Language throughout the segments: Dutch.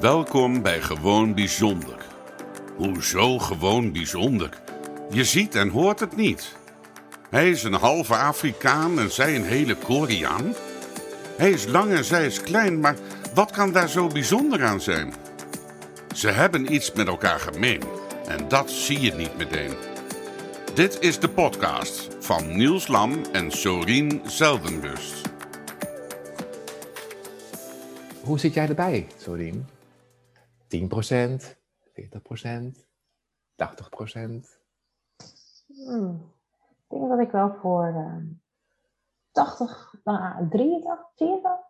Welkom bij Gewoon Bijzonder. Hoezo gewoon bijzonder? Je ziet en hoort het niet. Hij is een halve Afrikaan en zij een hele Koreaan. Hij is lang en zij is klein, maar wat kan daar zo bijzonder aan zijn? Ze hebben iets met elkaar gemeen en dat zie je niet meteen. Dit is de podcast van Niels Lam en Sorien Zeldenrust. Hoe zit jij erbij, Sorien? 10%, 40%, 80%? Hmm. Ik denk dat ik wel voor uh, 80, nou, 83, 84.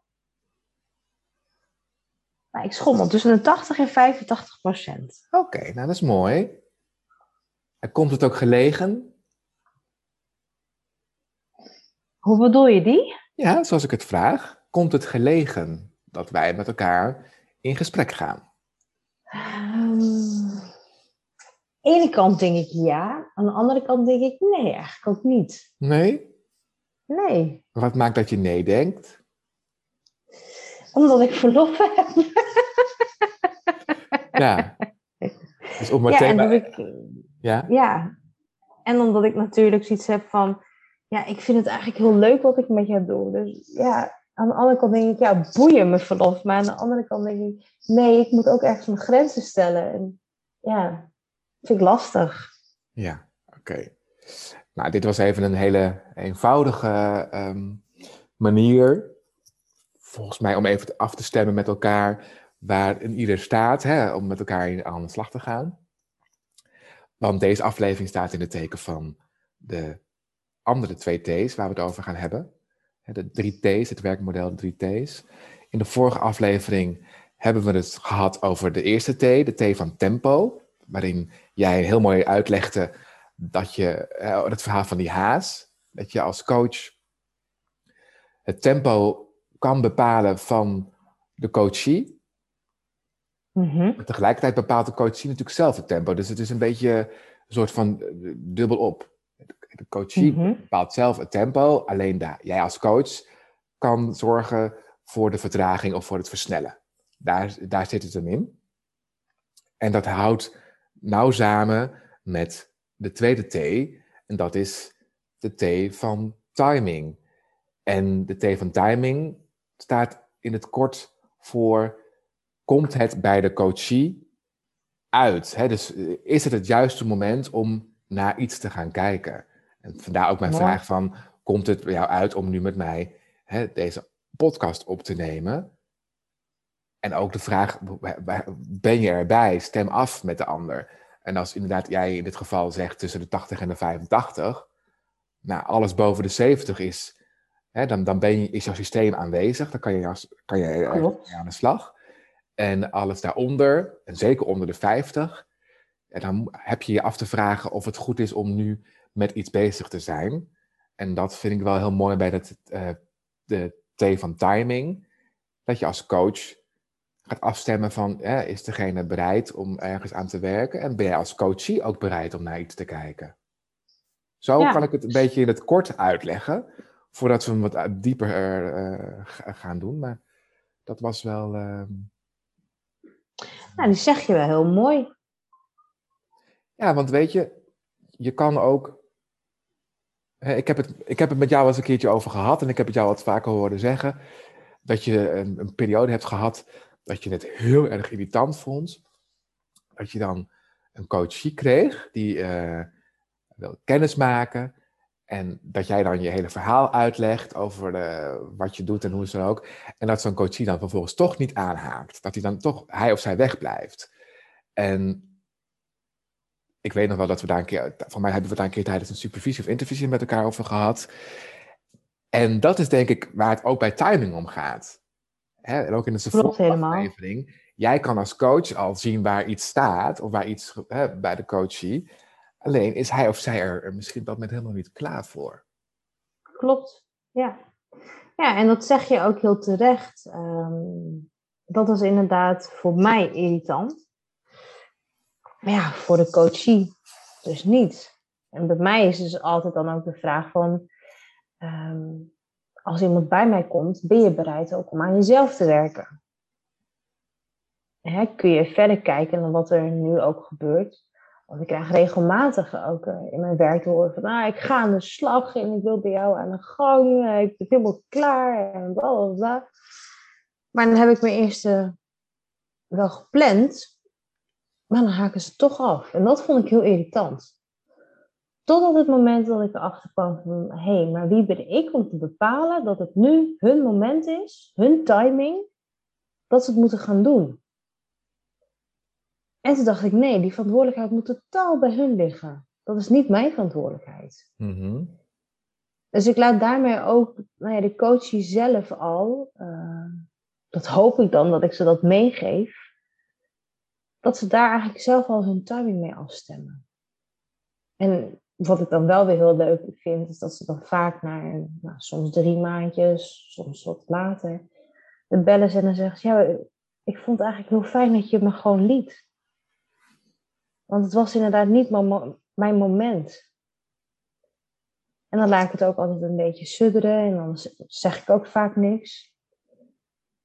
Nou, ik schommel tussen de 80 en 85 procent. Oké, nou dat is mooi. En komt het ook gelegen? Hoe bedoel je die? Ja, zoals ik het vraag. Komt het gelegen dat wij met elkaar in gesprek gaan? Um, aan de ene kant denk ik ja, aan de andere kant denk ik nee, eigenlijk ook niet. Nee? Nee. Wat maakt dat je nee denkt? Omdat ik verlof heb. ja. Dus op mijn ja, ik, ja? ja. En omdat ik natuurlijk zoiets heb van, ja, ik vind het eigenlijk heel leuk wat ik met jou doe. Dus ja, aan de andere kant denk ik, ja, boeien me verlof. Maar aan de andere kant denk ik, nee, ik moet ook ergens mijn grenzen stellen. En ja, vind ik lastig. Ja, oké. Nou, dit was even een hele eenvoudige ehm, manier, volgens mij, om even af te stemmen met elkaar waar ieder staat, hè, om met elkaar aan de slag te gaan. Want deze aflevering staat in het teken van de andere twee T's waar we het over gaan hebben. De drie T's, het werkmodel de drie T's. In de vorige aflevering hebben we het gehad over de eerste T, de T van tempo, waarin jij heel mooi uitlegde dat je, het verhaal van die haas, dat je als coach het tempo kan bepalen van de coachie. Mhm. Tegelijkertijd bepaalt de coachie natuurlijk zelf het tempo. Dus het is een beetje een soort van dubbel op. De coachie Mhm. bepaalt zelf het tempo, alleen daar, jij als coach kan zorgen voor de vertraging of voor het versnellen. Daar, daar zit het hem in. En dat houdt nauw samen met de tweede T, en dat is de T van timing. En de T van timing staat in het kort voor: komt het bij de coachie uit? Hè? Dus eh, is het het juiste moment om naar iets te gaan kijken? En vandaar ook mijn Mooi. vraag van, komt het jou uit om nu met mij hè, deze podcast op te nemen? En ook de vraag, ben je erbij? Stem af met de ander. En als inderdaad jij in dit geval zegt tussen de 80 en de 85, nou, alles boven de 70 is, hè, dan, dan ben je, is jouw systeem aanwezig, dan kan je, als- kan je mee aan de slag. En alles daaronder, en zeker onder de 50, en dan heb je je af te vragen of het goed is om nu met iets bezig te zijn. En dat vind ik wel heel mooi bij dat, eh, de T van timing. Dat je als coach gaat afstemmen van, eh, is degene bereid om ergens aan te werken? En ben jij als coachie ook bereid om naar iets te kijken? Zo Ja. kan ik het een beetje in het kort uitleggen, voordat we hem wat dieper eh, ga- gaan doen. Maar dat was wel... Nou, die zeg je wel heel mooi. Ja, want weet je, je kan ook. Ik heb, het, ik heb het met jou eens een keertje over gehad en ik heb het jou wat vaker horen zeggen. Dat je een, een periode hebt gehad dat je het heel erg irritant vond. Dat je dan een coachie kreeg die eh wil kennis maken. En dat jij dan je hele verhaal uitlegt over de, wat je doet en hoe het dan ook. En dat zo'n coachie dan vervolgens toch niet aanhaakt. Dat hij dan toch, hij of zij wegblijft. En ik weet nog wel dat we daar een keer, van mij hebben we daar een keer tijdens een supervisie of intervisie met elkaar over gehad. En dat is denk ik waar het ook bij timing om gaat. Hè, en ook in de aflevering. Jij kan als coach al zien waar iets staat, of waar iets hè, bij de coachie. Alleen is hij of zij er, misschien op dat moment helemaal niet klaar voor. Klopt, ja. Ja, en dat zeg je ook heel terecht. Ehm, dat is inderdaad voor mij irritant. Maar ja, voor de coachie dus niet. En bij mij is dus altijd dan ook de vraag van... ehm, als iemand bij mij komt, ben je bereid ook om aan jezelf te werken? hè, kun je verder kijken dan wat er nu ook gebeurt. Want ik krijg regelmatig ook eh, in mijn werk te horen van, ah, ik ga aan de slag en ik wil bij jou aan de gang, ik ben helemaal klaar en bla bla bla. Maar dan heb ik mijn eerste wel gepland, maar dan haken ze toch af. En dat vond ik heel irritant. Tot op het moment dat ik erachter kwam van, hé, hey, maar wie ben ik om te bepalen dat het nu hun moment is, hun timing, dat ze het moeten gaan doen. En toen dacht ik, nee, die verantwoordelijkheid moet totaal bij hun liggen. Dat is niet mijn verantwoordelijkheid. Mhm. Dus ik laat daarmee ook nou ja, de coachie zelf al, uh, dat hoop ik dan dat ik ze dat meegeef, dat ze daar eigenlijk zelf al hun timing mee afstemmen. En wat ik dan wel weer heel leuk vind, is dat ze dan vaak naar nou, soms drie maandjes, soms wat later, de bellen en dan zeggen ze, ja, ik vond het eigenlijk heel fijn dat je me gewoon liet. Want het was inderdaad niet mijn moment. En dan laat ik het ook altijd een beetje sudderen en dan zeg ik ook vaak niks.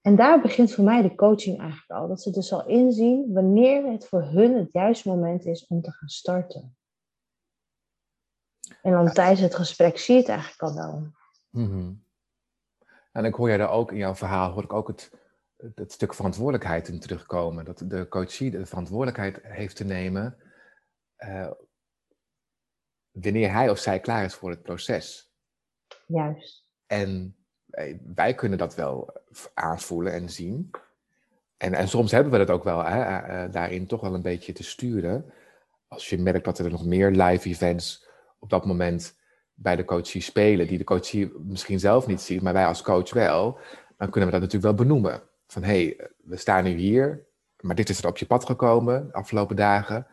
En daar begint voor mij de coaching eigenlijk al. Dat ze dus al inzien wanneer het voor hun het juiste moment is om te gaan starten. En dan tijdens het gesprek zie je het eigenlijk al wel. Mm En ik hoor jij daar ook in jouw verhaal, hoor ik ook het, het stuk verantwoordelijkheid in terugkomen. Dat de coachie de verantwoordelijkheid heeft te nemen uh, wanneer hij of zij klaar is voor het proces. Juist. En eh, wij kunnen dat wel aanvoelen en zien. En, en soms hebben we dat ook wel, hè, uh, daarin toch wel een beetje te sturen. Als je merkt dat er nog meer live events op dat moment bij de coachie spelen, die de coachie misschien zelf niet ziet, maar wij als coach wel, dan kunnen we dat natuurlijk wel benoemen. Van hey, we staan nu hier, maar dit is er op je pad gekomen de afgelopen dagen.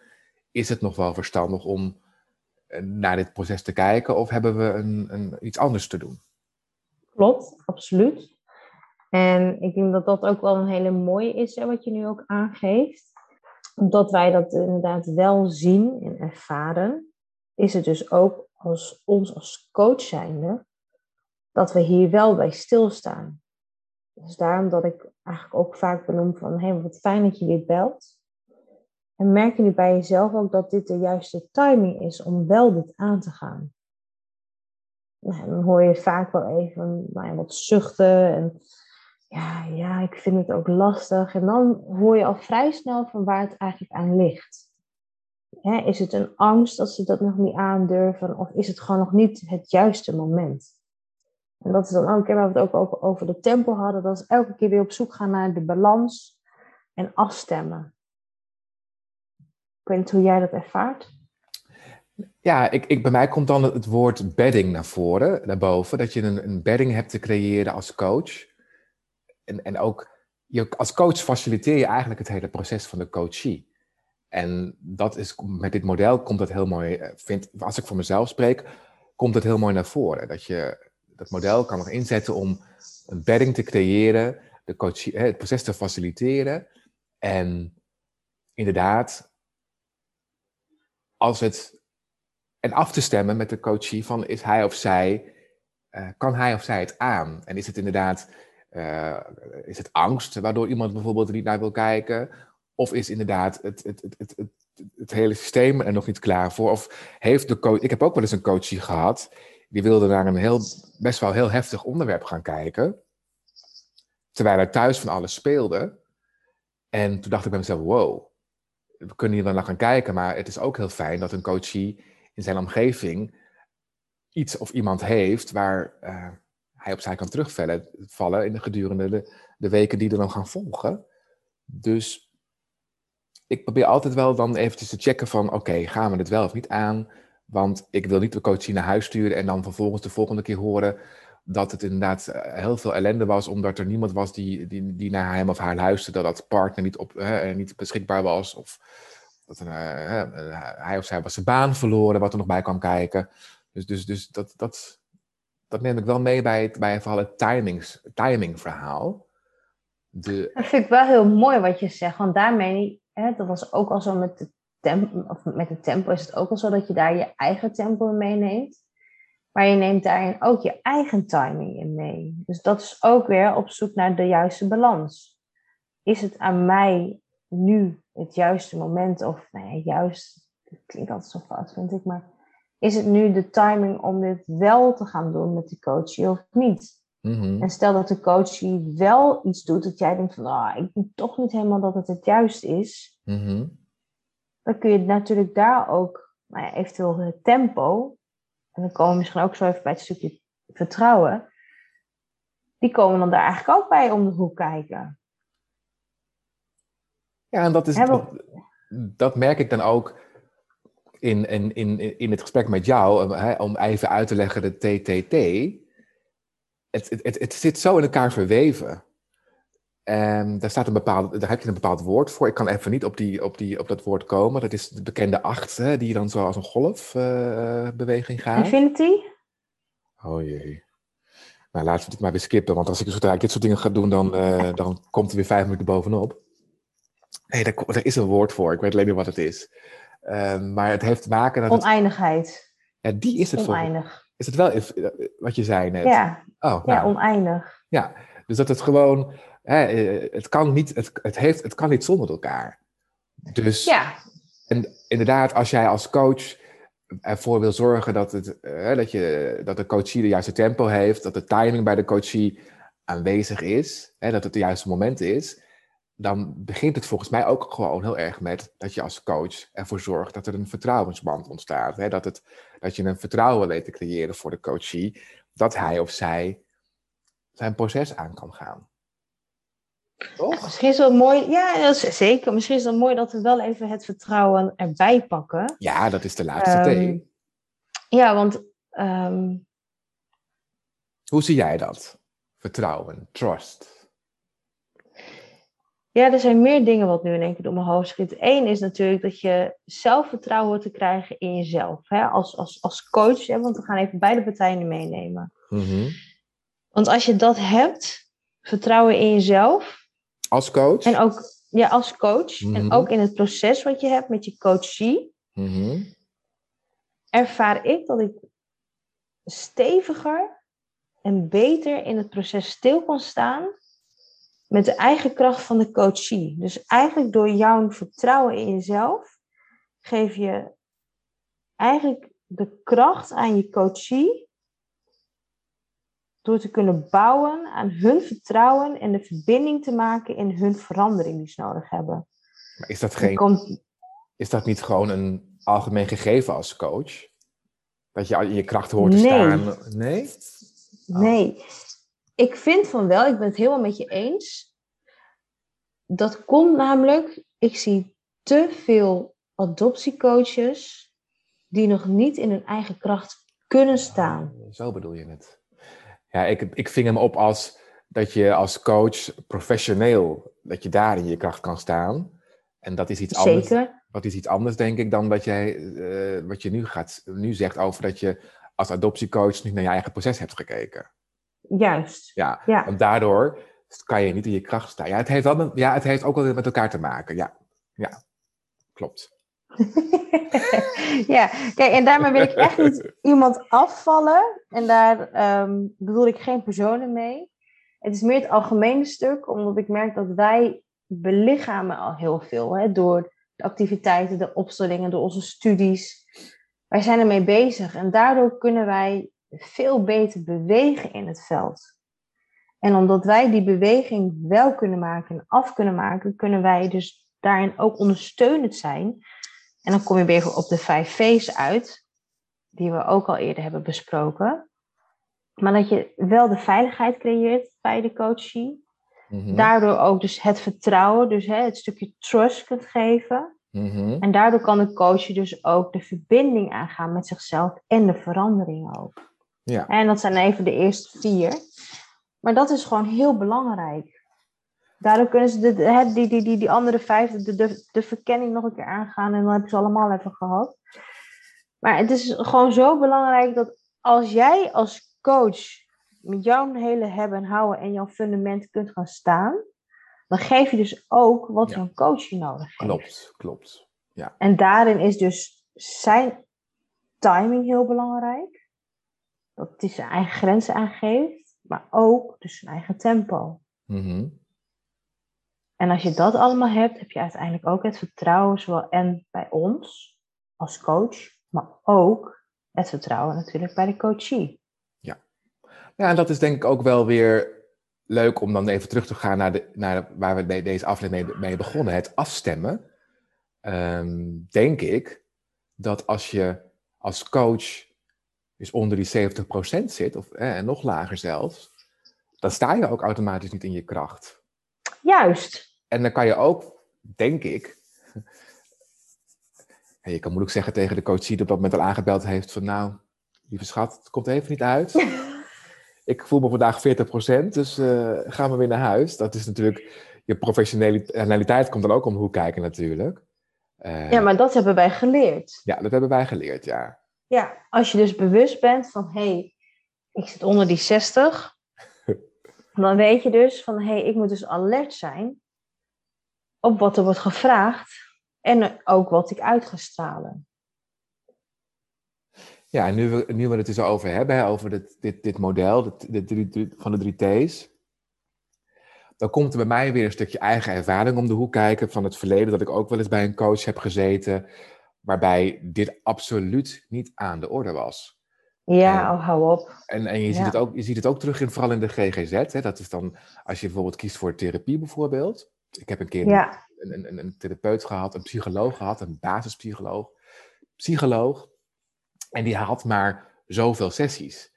Is het nog wel verstandig om eh, naar dit proces te kijken of hebben we een, een, iets anders te doen? Klopt, absoluut. En ik denk dat dat ook wel een hele mooie is, hè, wat je nu ook aangeeft. Omdat wij dat inderdaad wel zien en ervaren, is het dus ook als ons als coach zijnde, dat we hier wel bij stilstaan. Dus daarom dat ik eigenlijk ook vaak benoem van, hé, hey, wat fijn dat je dit belt. En merk je nu bij jezelf ook dat dit de juiste timing is om wel dit aan te gaan. Nou, dan hoor je vaak wel even nou ja, wat zuchten en ja, ja, ik vind het ook lastig. En dan hoor je al vrij snel van waar het eigenlijk aan ligt. is het een angst dat ze dat nog niet aandurven? Of is het gewoon nog niet het juiste moment? En dat is dan ook, waar we het ook over de tempo hadden, dat is elke keer weer op zoek gaan naar de balans en afstemmen. Ik weet niet hoe jij dat ervaart. Ja, ik, ik, bij mij komt dan het woord bedding naar voren, naar boven. Dat je een, een bedding hebt te creëren als coach. En, en ook, je, als coach faciliteer je eigenlijk het hele proces van de coachie. En dat is, met dit model komt dat heel mooi, eh, vind, als ik voor mezelf spreek, komt het heel mooi naar voren. Dat je dat model kan nog inzetten om een bedding te creëren, de coachie, het proces te faciliteren. En inderdaad, als het. En af te stemmen met de coachie van is hij of zij. Uh, kan hij of zij het aan? En is het inderdaad. Uh, is het angst waardoor iemand bijvoorbeeld er niet naar wil kijken? Of is inderdaad het, het, het, het, het, het hele systeem er nog niet klaar voor? Of heeft de coach. Ik heb ook wel eens een coachie gehad. Die wilde naar een heel, best wel heel heftig onderwerp gaan kijken. Terwijl er thuis van alles speelde. En toen dacht ik bij mezelf: wow, we kunnen hier dan naar gaan kijken, maar het is ook heel fijn dat een coachie in zijn omgeving iets of iemand heeft waar uh, hij op zij kan terugvallen vallen in de gedurende de, weken die er dan gaan volgen. Dus ik probeer altijd wel dan eventjes te checken van oké, gaan we dit wel of niet aan? Want ik wil niet de coachie naar huis sturen en dan vervolgens de volgende keer horen dat het inderdaad eh, heel veel ellende was, omdat er niemand was die, die, die naar hem of haar luisterde, dat partner niet, op, niet beschikbaar was, of dat uh, hij of zij was zijn baan verloren, wat er nog bij kwam kijken. Dus, dus, dus dat, dat, dat neem ik wel mee bij, het, bij vooral het timings, timing verhaal. De... Dat vind ik wel heel mooi wat je zegt, want daarmee, hè, dat was ook al zo met de, tempo, of met de tempo, is het ook al zo dat je daar je eigen tempo meeneemt. Maar je neemt daarin ook je eigen timing in mee. Dus dat is ook weer op zoek naar de juiste balans. Is het aan mij nu het juiste moment, of nou ja, juist, het klinkt altijd zo fout, vind ik, maar is het nu de timing om dit wel te gaan doen met die coachie of niet? Mhm. En stel dat de coachie wel iets doet dat jij denkt van, ah, ik denk toch niet helemaal dat het het juist is, Mhm. dan kun je natuurlijk daar ook nou ja, eventueel het tempo, en dan komen we misschien ook zo even bij het stukje vertrouwen, die komen dan daar eigenlijk ook bij om de hoek kijken. Ja, en dat, is, Hebben- dat, dat merk ik dan ook in, in, in, in het gesprek met jou, om, hè, om even uit te leggen de TTT. Het, het, het, het zit zo in elkaar verweven. En daar, staat een bepaald, daar heb je een bepaald woord voor. Ik kan even niet op, die, op, die, op dat woord komen. Dat is de bekende acht, hè, die dan zo als een golfbeweging gaat. Infinity? Oh jee. Nou, laten we dit maar weer skippen, want als ik zodra ik dit soort dingen ga doen, dan, eh, dan komt er weer vijf minuten bovenop. Nee, daar is een woord voor. Ik weet alleen niet wat het is. Ehm, maar het heeft te maken dat het, Oneindigheid. ja, die is het voor. Oneindig. Is het wel eh, wat je zei net? Ja, Oh, ja, nou, oneindig. ja. Dus dat het gewoon, hè, eh, het kan niet, het, het heeft, het kan niet zonder elkaar. Dus Ja, En inderdaad, als jij als coach ervoor wil zorgen dat, het, eh, dat, je, dat de coachie de juiste tempo heeft, dat de timing bij de coachie aanwezig is, hè, dat het de juiste moment is, dan begint het volgens mij ook gewoon heel erg met dat je als coach ervoor zorgt dat er een vertrouwensband ontstaat. Hè, dat, het, dat je een vertrouwen weet te creëren voor de coachie, dat hij of zij zijn proces aan kan gaan. Toch? misschien is het wel mooi. Ja, dat is zeker. Misschien is het mooi dat we wel even het vertrouwen erbij pakken. Ja, dat is de laatste T. ja, want ehm, Hoe zie jij dat? Vertrouwen, trust. Ja, er zijn meer dingen wat nu in één keer door mijn hoofd schiet. Eén is natuurlijk dat je zelfvertrouwen te krijgen in jezelf. Hè? Als, als, als coach, hè? want we gaan even beide partijen meenemen. Mhm. Want als je dat hebt, vertrouwen in jezelf, Als coach? en ook ja, als coach, Mhm. en ook in het proces wat je hebt met je coachie, Mhm. ervaar ik dat ik steviger en beter in het proces stil kan staan met de eigen kracht van de coachie. Dus eigenlijk door jouw vertrouwen in jezelf geef je eigenlijk de kracht aan je coachie door te kunnen bouwen aan hun vertrouwen en de verbinding te maken in hun verandering die ze nodig hebben. Maar is dat, geen, komt, is dat niet gewoon een algemeen gegeven als coach? Dat je al in je kracht hoort te Nee. staan? Nee? Oh. Nee, ik vind van wel, ik ben het helemaal met je eens. Dat komt namelijk, ik zie te veel adoptiecoaches die nog niet in hun eigen kracht kunnen staan. Zo bedoel je het. Ja, ik, ik ving hem op als dat je als coach professioneel, dat je daar in je kracht kan staan. En dat is iets anders. Zeker, Wat is iets anders, denk ik, dan wat, jij, eh, wat je nu, gaat, nu zegt over dat je als adoptiecoach niet naar je eigen proces hebt gekeken. Juist. Ja, Ja, want daardoor kan je niet in je kracht staan. Ja, het heeft, wel ja, het heeft ook wel met elkaar te maken. Ja, ja. klopt. ja, kijk, en daarmee wil ik echt niet iemand afvallen. En daar ehm, bedoel ik geen personen mee. Het is meer het algemene stuk, omdat ik merk dat wij belichamen al heel veel. Hè, door de activiteiten, de opstellingen, door onze studies. Wij zijn ermee bezig en daardoor kunnen wij veel beter bewegen in het veld. En omdat wij die beweging wel kunnen maken en af kunnen maken, kunnen wij dus daarin ook ondersteunend zijn. En dan kom je weer op de vijf V's uit, die we ook al eerder hebben besproken. Maar dat je wel de veiligheid creëert bij de coachie. Mhm, Daardoor ook dus het vertrouwen, dus hè, het stukje trust kunt geven. mhm. En daardoor kan de coach dus ook de verbinding aangaan met zichzelf en de verandering ook. Ja, En dat zijn even de eerste vier. Maar dat is gewoon heel belangrijk. Daardoor kunnen ze de, die, die, die, die andere vijf, de, de, de verkenning nog een keer aangaan. En dan heb je ze allemaal even gehad. Maar het is gewoon zo belangrijk dat als jij als coach met jouw hele hebben en houden en jouw fundament kunt gaan staan. Dan geef je dus ook wat Ja. jouw coach je nodig heeft. klopt, klopt. En daarin is dus zijn timing heel belangrijk. Dat hij zijn eigen grenzen aangeeft, maar ook dus zijn eigen tempo. Mhm. En als je dat allemaal hebt, heb je uiteindelijk ook het vertrouwen, zowel en bij ons als coach, maar ook het vertrouwen natuurlijk bij de coachie. Ja, ja en dat is denk ik ook wel weer leuk om dan even terug te gaan naar, de, naar waar we deze aflevering mee, begonnen, het afstemmen. Ehm, denk ik dat als je als coach dus onder die 70% zit, of eh, nog lager zelfs, dan sta je ook automatisch niet in je kracht. Juist. En dan kan je ook, denk ik, je kan moeilijk zeggen tegen de coach die op dat moment al aangebeld heeft van nou, lieve schat, het komt even niet uit. ik voel me vandaag 40%, dus uh, gaan we weer naar huis. Dat is natuurlijk, je professionaliteit komt dan ook om de hoek kijken natuurlijk. Uh, ja, maar dat hebben wij geleerd. Ja, dat hebben wij geleerd, ja. Ja, als je dus bewust bent van, hé, hey, ik zit onder die 60, dan weet je dus van, hé, hey, ik moet dus alert zijn op wat er wordt gevraagd en ook wat ik uit ga stralen. Ja, en nu we, nu we het dus over hebben, over dit, dit, dit model dit, dit, van de drie T's, dan komt er bij mij weer een stukje eigen ervaring om de hoek kijken van het verleden, dat ik ook wel eens bij een coach heb gezeten, waarbij dit absoluut niet aan de orde was. Ja, oh, hou op. En, en je, ziet het ook, je ziet het ook terug in, vooral in de GGZ. Hè? Dat is dan, als je bijvoorbeeld kiest voor therapie bijvoorbeeld. Ik heb een keer ja. een, een, een, een, therapeut gehad, een psycholoog gehad, een basispsycholoog. Psycholoog. En die had maar zoveel sessies.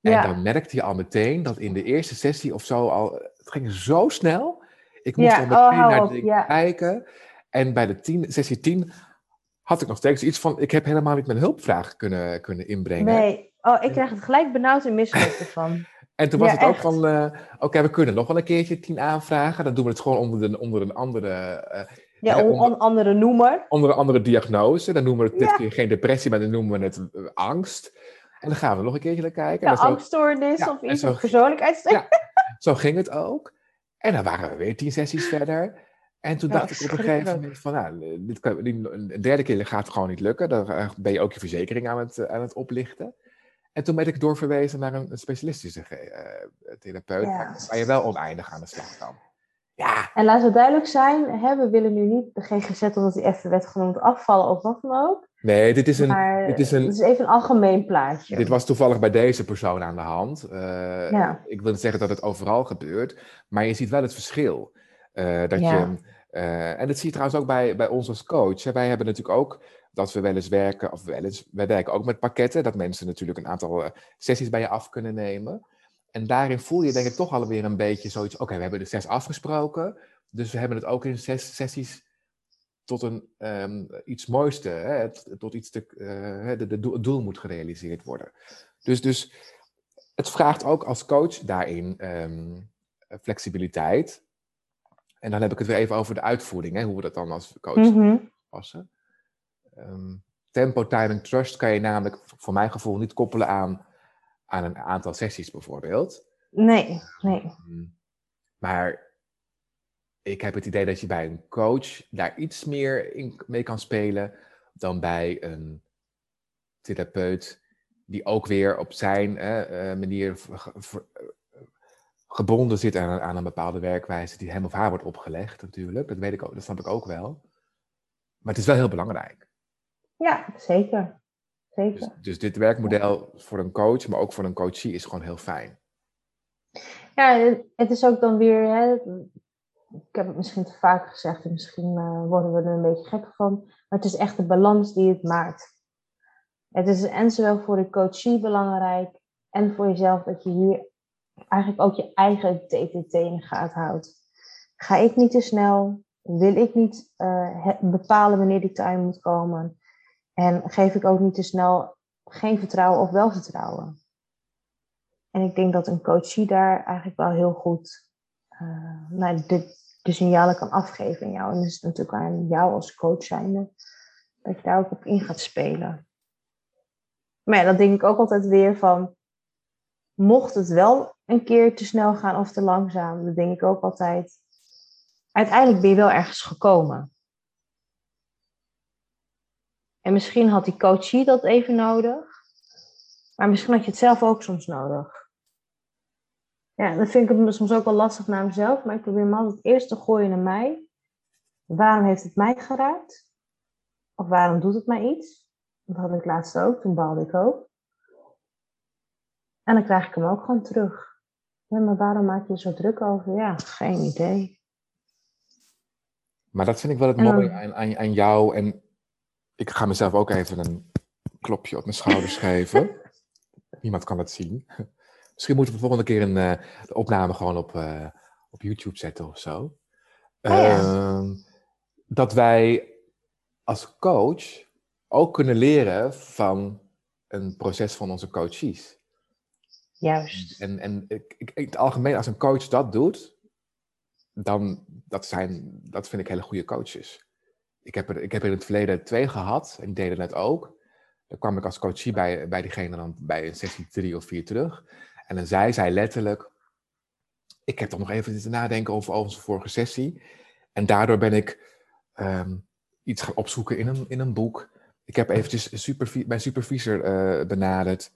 En dan merkte je al meteen dat in de eerste sessie of zo al... Het ging zo snel. Ik moest al meteen oh, naar de kijken. En bij de tien, sessie 10 had ik nog steeds iets van... Ik heb helemaal niet mijn hulpvraag kunnen, kunnen inbrengen. Nee, oh, ik krijg het gelijk benauwd en misselijk ervan. En toen was het ook van, uh, oké, we kunnen nog wel een keertje tien aanvragen. Dan doen we het gewoon onder, de, onder een andere... Uh, ja, onder, andere noemer. Onder een andere diagnose. Dan noemen we het dit keer geen depressie, maar dan noemen we het uh, angst. En dan gaan we nog een keertje naar kijken. Ja, angststoornis of iets, of zo ging het ook. En dan waren we weer tien sessies verder. En toen dacht ik op een gegeven moment van, nou, dit kan, een derde keer gaat het gewoon niet lukken. Dan ben je ook je verzekering aan het, aan het oplichten. En toen werd ik doorverwezen naar een, specialistische uh, therapeut, waar je wel oneindig aan de slag kan. Ja. En laat het duidelijk zijn, hè, we willen nu niet de GGZ, omdat die even werd genoemd, afvallen of wat dan ook. Nee, dit is een... dit is, een, het is even een algemeen plaatje. Dit was toevallig bij deze persoon aan de hand. Uh, ja. Ik wil niet zeggen dat het overal gebeurt, maar je ziet wel het verschil. Uh, dat ja. je, en dat zie je trouwens ook bij, bij ons als coach. Wij hebben natuurlijk ook dat we wel eens werken, of wel eens, wij werken ook met pakketten, dat mensen natuurlijk een aantal uh, sessies bij je af kunnen nemen. En daarin voel je denk ik toch alweer een beetje zoiets, oké, we hebben de zes afgesproken, dus we hebben het ook in zes sessies tot een, um, iets mooiste, hè, tot iets te, uh, de, doel moet gerealiseerd worden. Dus, dus het vraagt ook als coach daarin um, flexibiliteit. En dan heb ik het weer even over de uitvoering, hè, hoe we dat dan als coach mm passen. Um, tempo, time en trust kan je namelijk voor mijn gevoel niet koppelen aan, aan een aantal sessies bijvoorbeeld. Nee, nee. Ehm, maar ik heb het idee dat je bij een coach daar iets meer in, mee kan spelen dan bij een therapeut die ook weer op zijn eh, manier gebonden zit aan, aan, een bepaalde werkwijze die hem of haar wordt opgelegd natuurlijk. Dat weet ik ook, dat snap ik ook wel. Maar het is wel heel belangrijk. Ja, zeker. zeker. Dus, dus, dit werkmodel voor een coach, maar ook voor een coachie, is gewoon heel fijn. Ja, het is ook dan weer, hè, ik heb het misschien te vaak gezegd en misschien uh, worden we er een beetje gek van, maar het is echt de balans die het maakt. Het is en zowel voor de coachie belangrijk en voor jezelf dat je hier eigenlijk ook je eigen TTT in de gaten houdt. Ga ik niet te snel? Wil ik niet uh, bepalen wanneer die time moet komen? En geef ik ook niet te snel geen vertrouwen of wel vertrouwen. En ik denk dat een coachie daar eigenlijk wel heel goed uh, de, de signalen kan afgeven in jou. En dus natuurlijk aan jou als coach zijnde dat je daar ook op in gaat spelen. Maar ja, dan denk ik ook altijd weer van, mocht het wel een keer te snel gaan of te langzaam, dan denk ik ook altijd, uiteindelijk ben je wel ergens gekomen. En misschien had die coachie dat even nodig. Maar misschien had je het zelf ook soms nodig. Ja, dan vind ik soms ook wel lastig naar mezelf, maar ik probeer hem altijd eerst te gooien naar mij. Waarom heeft het mij geraakt? Of waarom doet het mij iets? Dat had ik laatst ook, toen baalde ik ook. En dan krijg ik hem ook gewoon terug. Ja, maar waarom maak je zo druk over? Ja, geen idee. Maar dat vind ik wel het mooie aan, aan, aan jou. En ik ga mezelf ook even een klopje op mijn schouders geven. Niemand kan het zien. Misschien moeten we de volgende keer een, eh, de opname gewoon op, eh, op YouTube zetten of zo. Oh ja. Ehm, dat wij als coach ook kunnen leren van een proces van onze coaches. Juist. En, en ik, ik, in het algemeen, als een coach dat doet, dan dat zijn, dat vind ik hele goede coaches. Ik heb, er, ik heb in het verleden twee gehad en die deden het ook. Dan kwam ik als coachie bij, bij diegene dan bij een sessie drie of vier terug. En dan zei zij letterlijk, ik heb toch nog even zitten nadenken over onze vorige sessie. En daardoor ben ik ehm, iets gaan opzoeken in een, in een boek. Ik heb eventjes mijn supervisor eh, benaderd.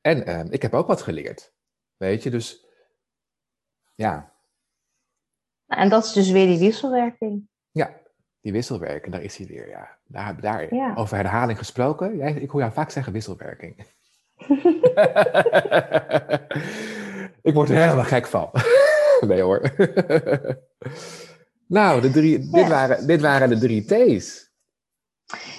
En ehm, ik heb ook wat geleerd. Weet je, dus ja, Nou, en dat is dus weer die wisselwerking. ja, die wisselwerking, daar is hij weer. Ja. Daar, daar, Ja. Over herhaling gesproken, jij, ik hoor jou vaak zeggen wisselwerking. ik word er helemaal gek van. nee hoor. nou, de drie, dit, Ja. waren, dit waren de drie T's.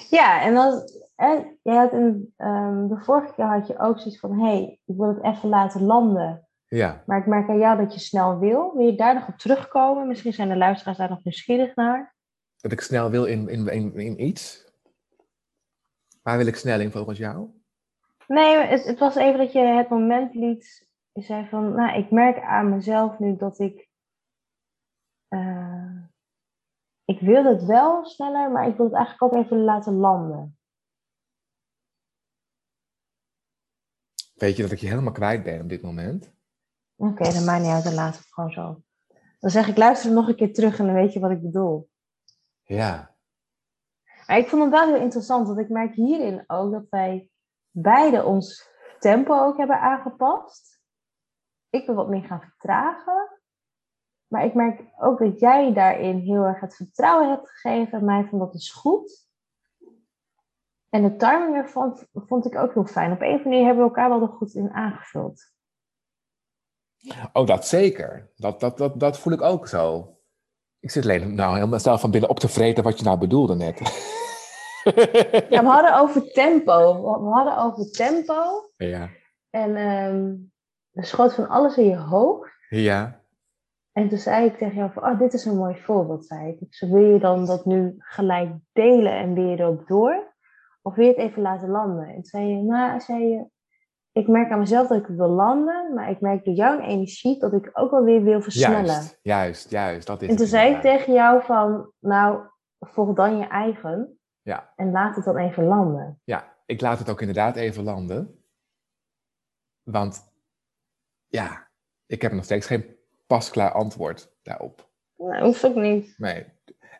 Ja, en dan, en je had een, ehm, de vorige keer had je ook zoiets van, hé, hey, ik wil het even laten landen. Ja, Maar ik merk aan jou dat je snel wil. Wil je daar nog op terugkomen? Misschien zijn de luisteraars daar nog nieuwsgierig naar. dat ik snel wil in, in, in, in iets. Waar wil ik snel in volgens jou? Nee, het, het was even dat je het moment liet. Je zei van, nou, ik merk aan mezelf nu dat ik. eh, ik wil het wel sneller, maar ik wil het eigenlijk ook even laten landen. Weet je dat ik je helemaal kwijt ben op dit moment? Oké, dan maakt niet uit, dan laat het gewoon zo. Dan zeg ik, luister nog een keer terug en dan weet je wat ik bedoel. Ja, Maar ik vond het wel heel interessant, want ik merk hierin ook dat wij beide ons tempo ook hebben aangepast. Ik wil wat meer gaan vertragen. Maar ik merk ook dat jij daarin heel erg het vertrouwen hebt gegeven aan mij van dat is goed. En de timing ervan vond ik ook heel fijn. Op een of andere manier hebben we elkaar wel er goed in aangevuld. Oh, dat zeker. Dat, dat, dat, dat voel ik ook zo. Ik zit alleen nou helemaal zelf van binnen op te vreten wat je nou bedoelde net. Ja, we hadden over tempo. We hadden over tempo. ja. En ehm er schoot van alles in je hoofd. Ja. En toen zei ik tegen jou van, oh, dit is een mooi voorbeeld, zei ik. Zei, wil je dan dat nu gelijk delen en weer erop door? Of wil je het even laten landen? En toen zei je, nou, zei je, ik merk aan mezelf dat ik wil landen, maar ik merk door jouw energie dat ik ook wel weer wil versnellen. Juist, juist, juist. Dat is en toen zei ik tegen jou van, nou, volg dan je eigen Ja. en laat het dan even landen. Ja, ik laat het ook inderdaad even landen. Want ja, ik heb nog steeds geen pasklaar antwoord daarop. Nou, hoeft ook niet. Nee.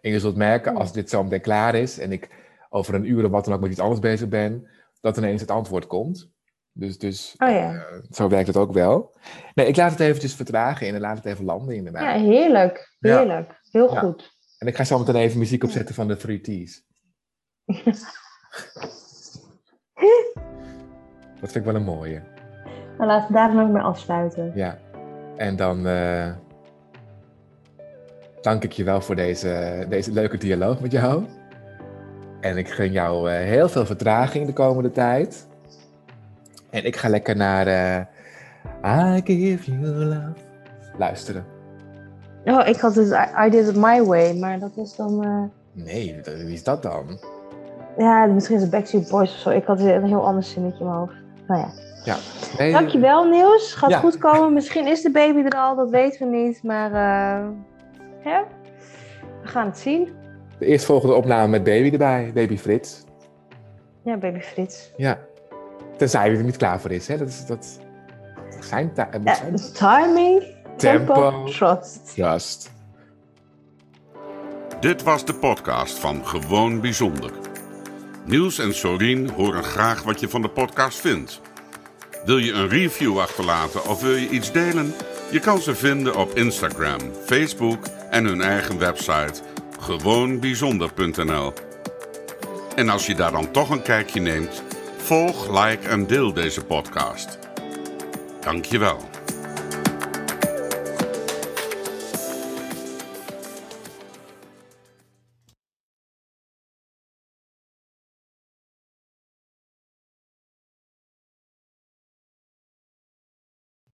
En je zult merken, als dit zo meteen klaar is en ik over een uur of wat dan ook met iets anders bezig ben, dat ineens het antwoord komt. Dus, dus Oh ja. eh, zo werkt het ook wel. Nee, ik laat het eventjes vertragen en laat het even landen inderdaad. Ja, heerlijk. Ja. Heerlijk. Heel Ja. goed. En ik ga zo meteen even muziek opzetten van de Three T's. Dat vind ik wel een mooie. Maar laten we daar dan ook mee afsluiten. Ja. En dan eh, dank ik je wel voor deze, deze leuke dialoog met jou. En ik gun jou eh, heel veel vertraging de komende tijd. En ik ga lekker naar eh, I Give You Love luisteren. Oh, ik had dus I, I Did It My Way, maar dat is dan... eh, Nee, wie is dat dan? Ja, misschien is het Backstreet Boys of zo. Ik had een heel ander zinnetje in mijn hoofd. Nou ja. Ja. Nee, Dankjewel, Niels. Gaat Ja. goed komen. Misschien is de baby er al, dat weten we niet. Maar eh, ja, we gaan het zien. De eerstvolgende opname met baby erbij, baby Frits. Ja, baby Frits. Ja. Tenzij hij er niet klaar voor is, hè? Dat is dat. Zijn ta- Ja, zijn timing, tempo, Tempo. trust. Just. Dit was de podcast van Gewoon Bijzonder. Niels en Sorien horen graag wat je van de podcast vindt. Wil je een review achterlaten of wil je iets delen? Je kan ze vinden op Instagram, Facebook en hun eigen website gewoonbijzonder.nl. En als je daar dan toch een kijkje neemt, volg, like en deel deze podcast. Dankjewel.